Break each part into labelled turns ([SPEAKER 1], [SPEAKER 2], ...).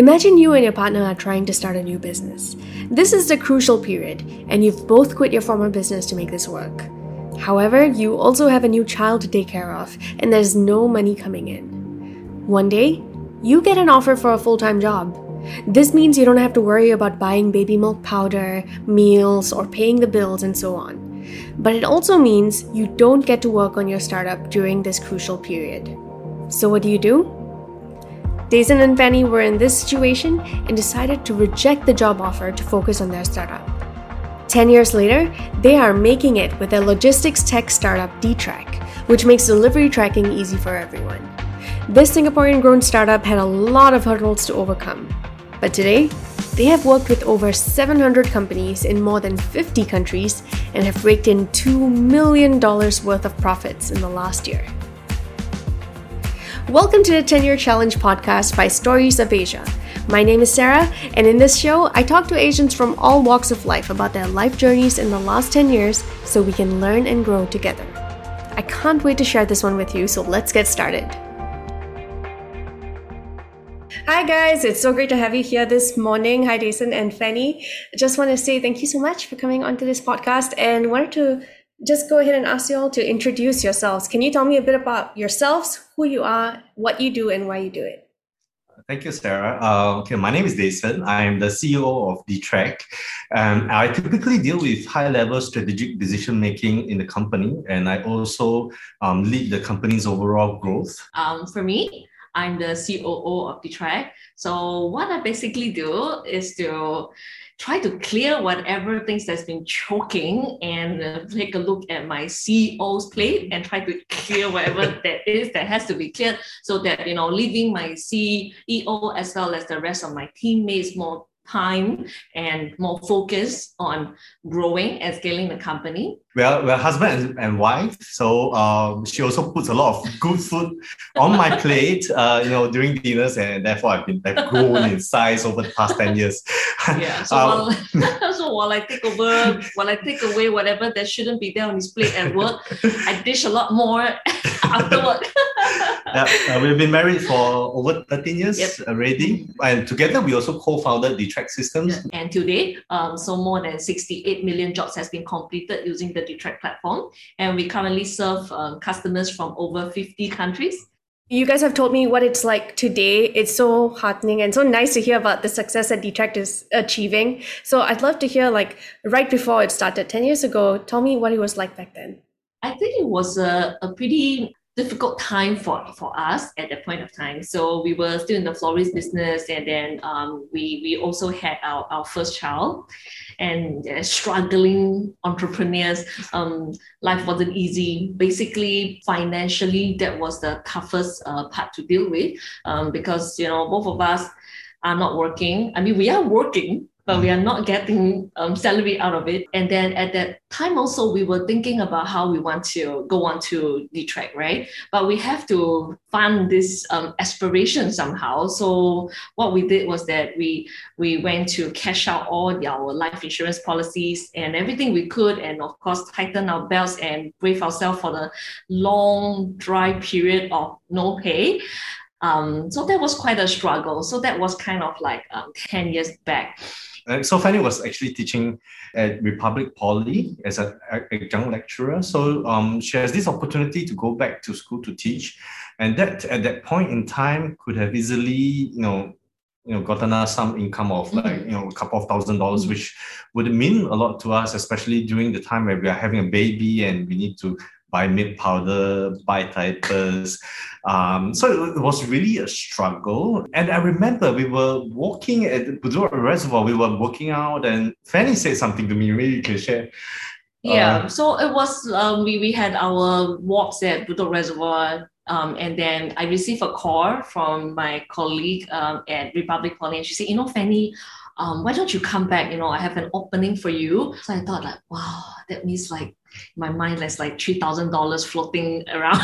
[SPEAKER 1] Imagine you and your partner are trying to start a new business. This is the crucial period, and you've both quit your former business to make this work. However, you also have a new child to take care of, and there's no money coming in. One day, you get an offer for a full time job. This means you don't have to worry about buying baby milk powder, meals, or paying the bills, and so on. But it also means you don't get to work on your startup during this crucial period. So, what do you do? Dason and Fanny were in this situation and decided to reject the job offer to focus on their startup. 10 years later, they are making it with their logistics tech startup Detrack, which makes delivery tracking easy for everyone. This Singaporean grown startup had a lot of hurdles to overcome. But today, they have worked with over 700 companies in more than 50 countries and have raked in $2 million worth of profits in the last year. Welcome to the 10 Year Challenge podcast by Stories of Asia. My name is Sara, and in this show, I talk to Asians from all walks of life about their life journeys in the last 10 years so we can learn and grow together. I can't wait to share this one with you, so let's get started. Hi, guys. It's so great to have you here this morning. Hi, Dason and Fanny. Just want to say thank you so much for coming onto this podcast and wanted to just go ahead and ask you all to introduce yourselves. Can you tell me a bit about yourselves, who you are, what you do, and why you do it?
[SPEAKER 2] Thank you, Sara. Uh, okay, my name is Dason. I'm the CEO of Detrack. Um, I typically deal with high-level strategic decision-making in the company, and I also um, lead the company's overall growth.
[SPEAKER 3] Um, for me, I'm the COO of Detrack. So what I basically do is to try to clear whatever things that's been choking and uh, take a look at my CEO's plate and try to clear whatever that is that has to be cleared so that, you know, leaving my CEO as well as the rest of my teammates more time and more focus on growing and scaling the company?
[SPEAKER 2] Well, we're husband and, wife, so um, she also puts a lot of good food on my plate, uh, you know, during dinners, and therefore I've been I've grown in size over the past ten years.
[SPEAKER 3] Yeah. So, um, while, so while I take over, while I take away whatever that shouldn't be there on his plate at work, I dish a lot more after work.
[SPEAKER 2] yeah, uh, we've been married for over 13 years yep. already. And together we also co-founded Detrack Systems.
[SPEAKER 3] And today, um, so more than 68 million jobs has been completed using the Detrack platform. And we currently serve um, customers from over 50 countries.
[SPEAKER 1] You guys have told me what it's like today. It's so heartening and so nice to hear about the success that Detrack is achieving. So I'd love to hear, like, right before it started 10 years ago, tell me what it was like back then.
[SPEAKER 3] I think it was a, a pretty difficult time for, for us at that point of time. So we were still in the florist business, and then um, we we also had our, our first child, and uh, struggling entrepreneurs. Um, life wasn't easy. Basically, financially, that was the toughest uh, part to deal with um, because you know both of us are not working. I mean, we are working, but we are not getting um, salary out of it. And then at that time also, we were thinking about how we want to go on to Detrack, right? But we have to fund this um, aspiration somehow. So what we did was that we we went to cash out all the, our life insurance policies and everything we could, and of course tighten our belts and brave ourselves for the long dry period of no pay. Um, so that was quite a struggle. So that was kind of like um, 10 years back.
[SPEAKER 2] Uh, so Fanny was actually teaching at Republic Poly as a young lecturer. So um, she has this opportunity to go back to school to teach, and that at that point in time could have easily, you know, you know, gotten us some income of like mm-hmm. you know a couple of thousand dollars, mm-hmm. which would mean a lot to us, especially during the time where we are having a baby and we need to buy milk powder, buy diapers. Um, so it, was really a struggle. And I remember we were walking at the Reservoir, we were working out, and Fanny said something to me, maybe you can share.
[SPEAKER 3] Yeah, uh, so it was, um, we, we had our walks at Bedok Reservoir um, and then I received a call from my colleague um, at Republic Poly, and she said, "You know, Fanny, um, why don't you come back? You know, I have an opening for you." So I thought, like, wow, that means like my mind there's like three thousand dollars floating around,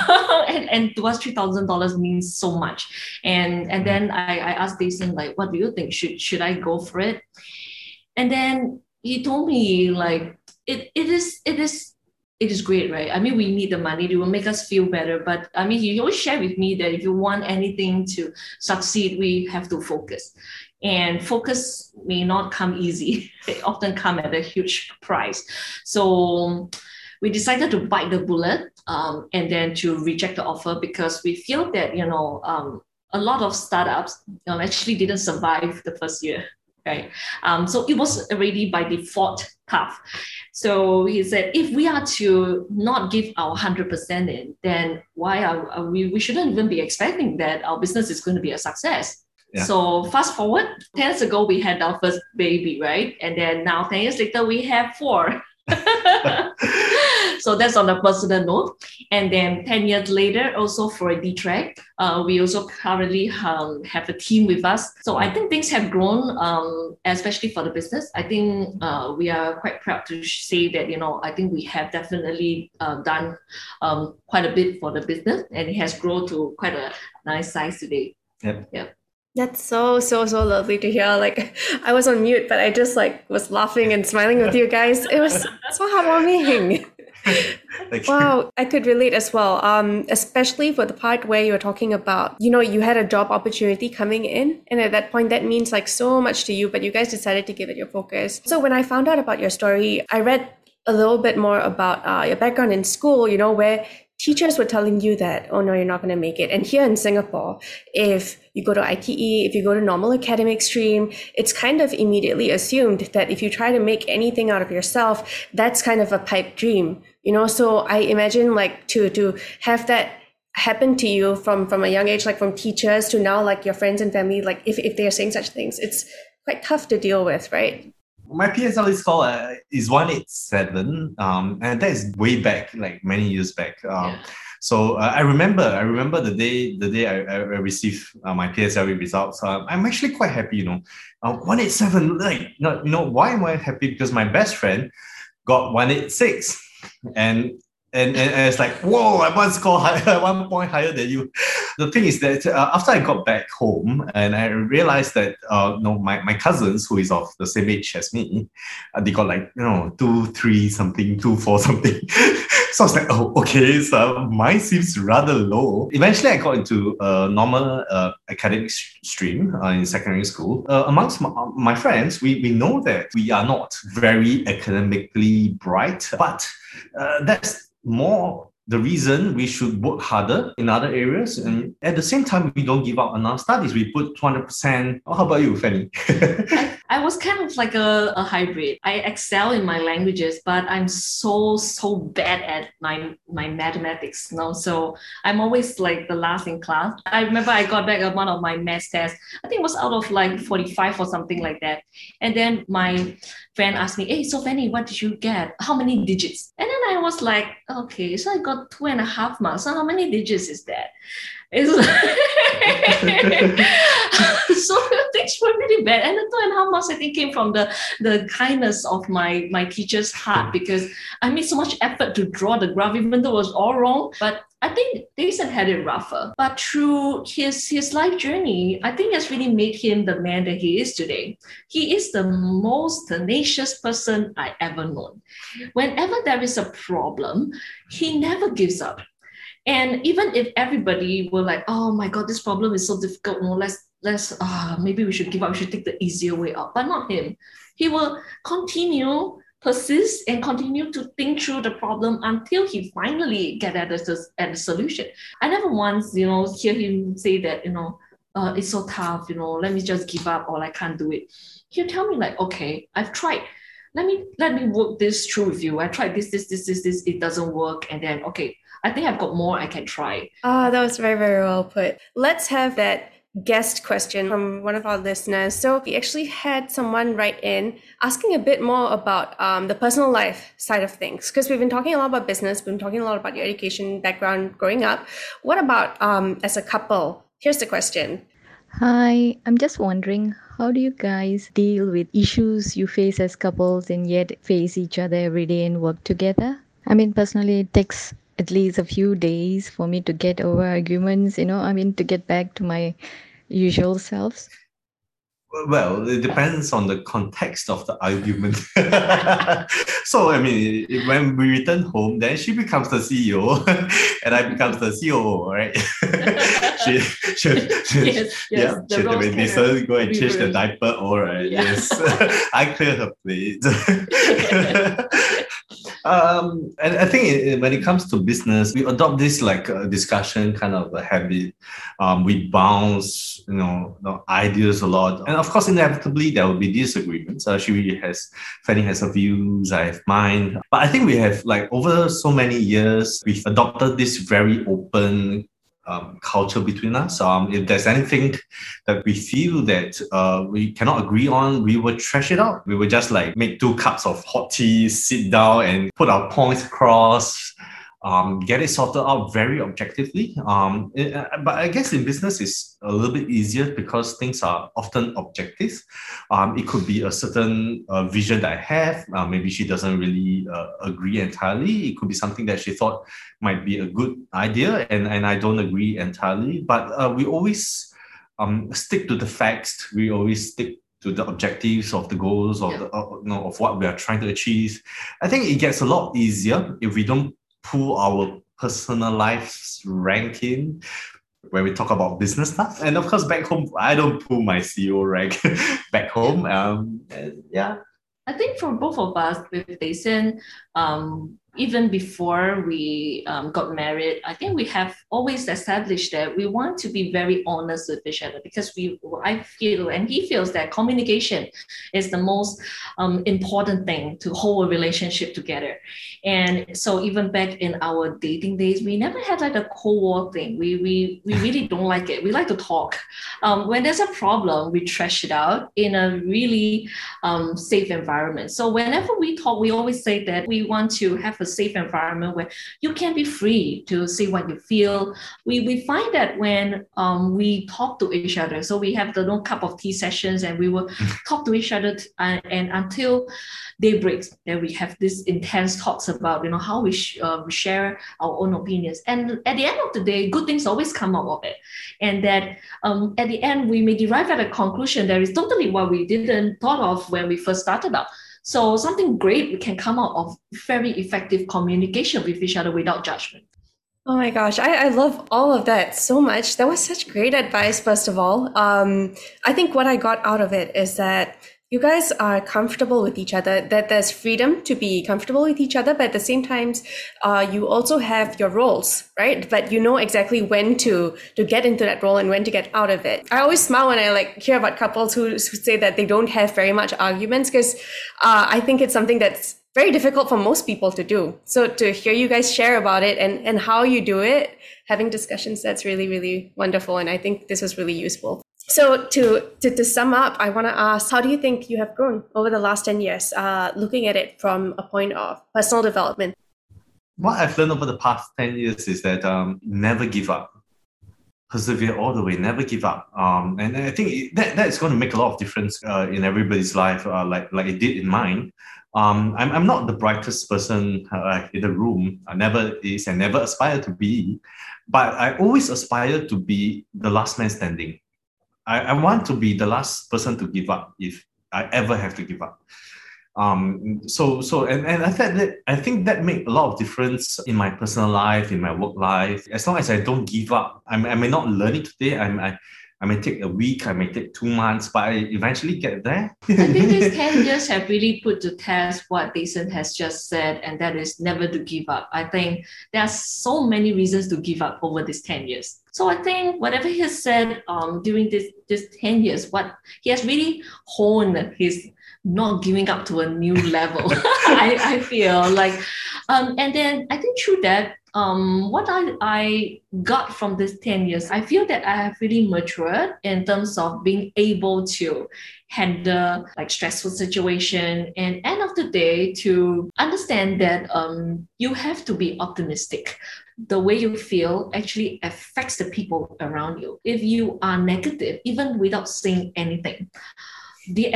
[SPEAKER 3] and, and to us three thousand dollars means so much. And and then I, I asked Dason like, what do you think? Should should I go for it? And then he told me like it it is it is it is great, right? I mean, we need the money, it will make us feel better. But I mean, he always shared with me that if you want anything to succeed, we have to focus. And focus may not come easy. It often come at a huge price. So we decided to bite the bullet um, and then to reject the offer because we feel that, you know, um, a lot of startups um, actually didn't survive the first year right? Um, so it was already by default tough. So he said, if we are to not give our 100% in, then why are, are, we, we shouldn't even be expecting that our business is going to be a success. Yeah. So fast forward, 10 years ago, we had our first baby, right? And then now 10 years later, we have four. so that's on a personal note. And then 10 years later, also for Detrack, uh, we also currently um, have a team with us. So I think things have grown, um, especially for the business. I think uh, we are quite proud to say that, you know, I think we have definitely uh, done um, quite a bit for the business and it has grown to quite a nice size today.
[SPEAKER 2] Yep.
[SPEAKER 3] Yeah.
[SPEAKER 1] That's so so so lovely to hear. Like I was on mute, but I just like was laughing and smiling with you guys. It was so heartwarming. wow, I could relate as well. Um, especially for the part where you're talking about, you know, you had a job opportunity coming in, and at that point, that means like so much to you, but you guys decided to give it your focus. So when I found out about your story, I read a little bit more about uh, your background in school. You know, where teachers were telling you that, oh no, you're not going to make it. And here in Singapore, if you go to ITE, if you go to normal academic stream, it's kind of immediately assumed that if you try to make anything out of yourself, that's kind of a pipe dream, you know? So I imagine like to, to have that happen to you from, from a young age, like from teachers to now, like your friends and family, like if, if they're saying such things, it's quite tough to deal with, right?
[SPEAKER 2] My PSLE score uh, is 187, um, and that is way back, like many years back. Um, yeah. So uh, I remember, I remember the day, the day I, I received uh, my PSLE results. Uh, I'm actually quite happy, you know. Uh, 187, like, you know, you know, why am I happy? Because my best friend got 186. And and, and, and, it's like, whoa, I one score one point higher than you. The thing is that uh, after I got back home and I realized that, uh, no, my, my cousins, who is of the same age as me, uh, they got like, you know, two, three something, two, four something. so I was like, oh, okay, so mine seems rather low. Eventually, I got into a normal uh, academic stream uh, in secondary school. Uh, amongst my, my friends, we, we know that we are not very academically bright, but uh, that's more the reason we should work harder in other areas and at the same time we don't give up on our studies. We put 200% how about you fanny?
[SPEAKER 3] I, was kind of like a, a hybrid. I excel in my languages but i'm so so bad at my my mathematics you know? so i'm always like the last in class. I remember i got back one of my math tests i think it was out of like 45 or something like that. And then my friend asked me hey so fanny what did you get how many digits and then i was like okay so i got two and a half marks. So how many digits is that? It's so things were really bad. And the two and a half marks I think came from the, the kindness of my, my teacher's heart hmm. because I made so much effort to draw the graph, even though it was all wrong. But I think Dason had it rougher, but through his his life journey, I think has really made him the man that he is today. He is the most tenacious person I ever known. Whenever there is a problem, he never gives up. And even if everybody were like, "Oh my God, this problem is so difficult," no, let's let's uh, maybe we should give up. We should take the easier way out, but not him. He will continue persist and continue to think through the problem until he finally get at the, at the solution. I never once, you know, hear him say that, you know, uh, it's so tough, you know, let me just give up or I can't do it. He'll tell me like, okay, I've tried. Let me let me work this through with you. I tried this, this, this, this, this, it doesn't work. And then okay, I think I've got more I can try.
[SPEAKER 1] Ah, oh, that was very, very well put. Let's have that guest question from one of our listeners. So we actually had someone write in asking a bit more about um, the personal life side of things because we've been talking a lot about business, we've been talking a lot about your education background growing up. What about um, as a couple? Here's the question.
[SPEAKER 4] Hi, I'm just wondering how do you guys deal with issues you face as couples and yet face each other every day and work together? I mean, personally, it takes at least a few days for me to get over arguments, you know, I mean, to get back to my usual selves?
[SPEAKER 2] well, it depends on the context of the argument. so, I mean, when we return home, then she becomes the CEO and I becomes the COO, right? she, she, she,
[SPEAKER 3] yes, yes,
[SPEAKER 2] yeah, she may listen, go and change the diaper, all right, yeah. yes. I clear her plate. Um, and I think when it comes to business, we adopt this like a discussion kind of a habit. Um, we bounce, you know, ideas a lot, and of course, inevitably there will be disagreements. Uh, she has, Fanny has her views, I have mine, but I think we have like over so many years, we've adopted this very open um, culture between us. Um, if there's anything that we feel that uh, we cannot agree on, we will trash it out. We will just like make two cups of hot tea, sit down and put our points across, um, get it sorted out very objectively. Um, it, uh, but I guess in business it's a little bit easier because things are often objective. Um, it could be a certain uh, vision that I have. Uh, maybe she doesn't really uh, agree entirely. It could be something that she thought might be a good idea, and, and I don't agree entirely. But uh, we always um, stick to the facts. We always stick to the objectives of the goals of the uh, you know, of what we are trying to achieve. I think it gets a lot easier if we don't pull our personal lives ranking when we talk about business stuff. And of course, back home, I don't pull my CEO rank back home. Um, yeah.
[SPEAKER 3] I think for both of us with Dason, um, even before we um, got married, I think we have always established that we want to be very honest with each other because we, I feel, and he feels that communication is the most um, important thing to hold a relationship together. And so even back in our dating days, we never had like a cold war thing. We we we really don't like it. We like to talk. Um, when there's a problem, we trash it out in a really um, safe environment. So whenever we talk, we always say that we want to have a safe environment where you can be free to say what you feel. We, we find that when um, we talk to each other, so we have the no cup of tea sessions and we will talk to each other t- and, uh, and until day breaks, then we have this intense talks about, you know, how we, sh- uh, we share our own opinions. And at the end of the day, good things always come out of it. And that um, at the end, we may derive at a conclusion that is totally what we didn't thought of when we first started out. So something great we can come out of very effective communication with each other without judgment.
[SPEAKER 1] Oh my gosh, I, I love all of that so much. That was such great advice, first of all. Um, I think what I got out of it is that you guys are comfortable with each other that there's freedom to be comfortable with each other but at the same times uh, you also have your roles right? But you know exactly when to to get into that role and when to get out of it. I always smile when i like hear about couples who, who say that they don't have very much arguments because uh, i think it's something that's very difficult for most people to do. So to hear you guys share about it and and how you do it having discussions that's really really wonderful and i think this was really useful so to, to, to sum up, I want to ask, how do you think you have grown over the last 10 years, uh, looking at it from a point of personal development?
[SPEAKER 2] What I've learned over the past 10 years is that um, never give up. Persevere all the way, never give up. Um, and I think that, that's going to make a lot of difference uh, in everybody's life, uh, like, like it did in mine. Um, I'm, I'm not the brightest person uh, in the room. I never is and never aspire to be, but I always aspire to be the last man standing I, I want to be the last person to give up if I ever have to give up. Um, so so and, and I think that I think that make a lot of difference in my personal life, in my work life. As long as I don't give up, I, I may not learn it today. I, I I may take a week, I may take two months, but I eventually get there.
[SPEAKER 3] I think these 10 years have really put to test what Dason has just said, and that is never to give up. I think there are so many reasons to give up over these 10 years. So I think whatever he has said um, during this, this 10 years, what he has really honed his not giving up to a new level. I, I feel like, um, and then I think through that, um, what I, I got from this 10 years, I feel that I have really matured in terms of being able to handle like stressful situation and end of the day to understand that um, you have to be optimistic. The way you feel actually affects the people around you. If you are negative even without saying anything the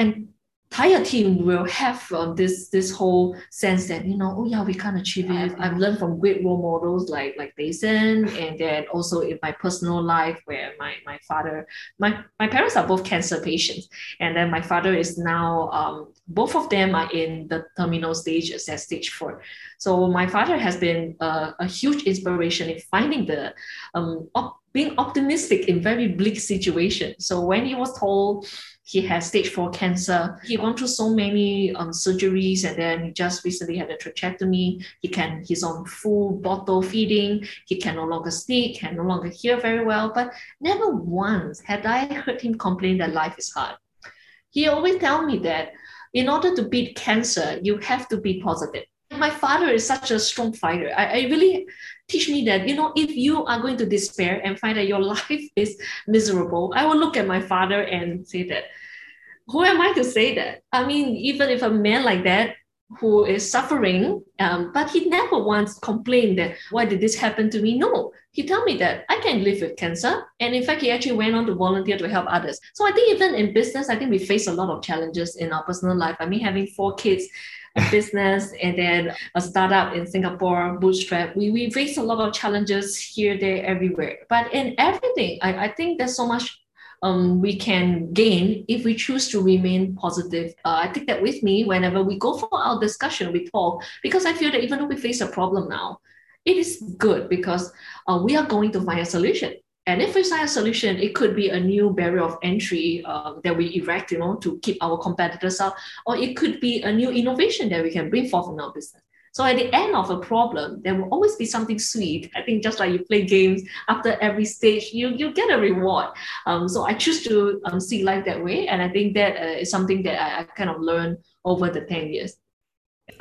[SPEAKER 3] entire team will have um, this this whole sense that you know oh yeah we can achieve it. I've learned from great role models like like Dason and then also in my personal life where my my father my my parents are both cancer patients and then my father is now um, both of them are in the terminal stage at stage four. So my father has been a, a huge inspiration in finding the um, op- being optimistic in very bleak situations so when he was told he has stage four cancer. He gone through so many um, surgeries, and then he just recently had a tracheotomy. He can he's on full bottle feeding. He can no longer speak, can no longer hear very well. But never once had I heard him complain that life is hard. He always tell me that in order to beat cancer, you have to be positive. My father is such a strong fighter. I, I really teach me that, you know, if you are going to despair and find that your life is miserable, I will look at my father and say that, who am I to say that? I mean, even if a man like that who is suffering, um, but he never once complained that why did this happen to me? No, he told me that I can live with cancer, and in fact, he actually went on to volunteer to help others. So I think even in business, I think we face a lot of challenges in our personal life. I mean, having four kids, a business and then a startup in Singapore, bootstrap. We, we face a lot of challenges here, there, everywhere. But in everything, I, I think there's so much um, we can gain if we choose to remain positive. Uh, I take that with me whenever we go for our discussion, we talk, because I feel that even though we face a problem now, it is good because uh, we are going to find a solution. And if we find a solution, it could be a new barrier of entry uh, that we erect, you know, to keep our competitors out, or it could be a new innovation that we can bring forth in our business. So at the end of a problem, there will always be something sweet. I think just like you play games, after every stage, you you get a reward. Um, so I choose to um, see life that way, and I think that uh, is something that I, I kind of learned over the ten years.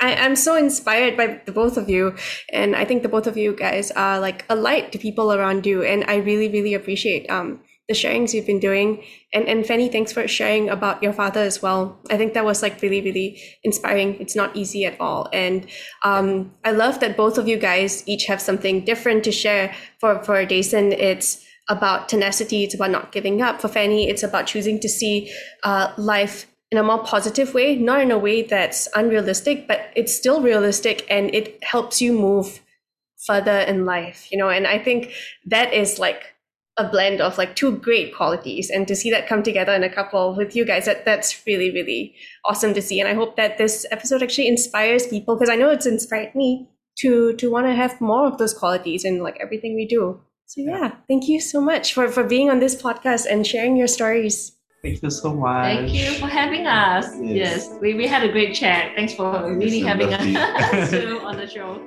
[SPEAKER 1] I, am so inspired by the both of you. And I think the both of you guys are like a light to people around you. And I really, really appreciate um, the sharings you've been doing. And, and Fanny, thanks for sharing about your father as well. I think that was like really, really inspiring. It's not easy at all. And um, I love that both of you guys each have something different to share. For, for Dason, it's about tenacity. It's about not giving up. For Fanny, it's about choosing to see uh, life in a more positive way, not in a way that's unrealistic, but it's still realistic and it helps you move further in life, you know. And I think that is like a blend of like two great qualities. And to see that come together in a couple with you guys that that's really really awesome to see. And i hope that this episode actually inspires people because i know it's inspired me to to want to have more of those qualities in like everything we do. So yeah thank you so much for for being on this podcast and sharing your stories
[SPEAKER 2] Thank you so much.
[SPEAKER 3] Thank you for having us. Yes, yes we, we had a great chat. Thanks for really having us on the show.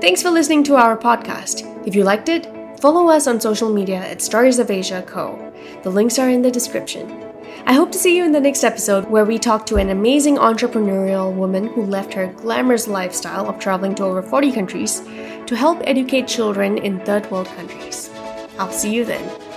[SPEAKER 1] Thanks for listening to our podcast. If you liked it, follow us on social media at Stories of Asia Co. The links are in the description. I hope to see you in the next episode where we talk to an amazing entrepreneurial woman who left her glamorous lifestyle of traveling to over 40 countries to help educate children in third world countries. I'll see you then.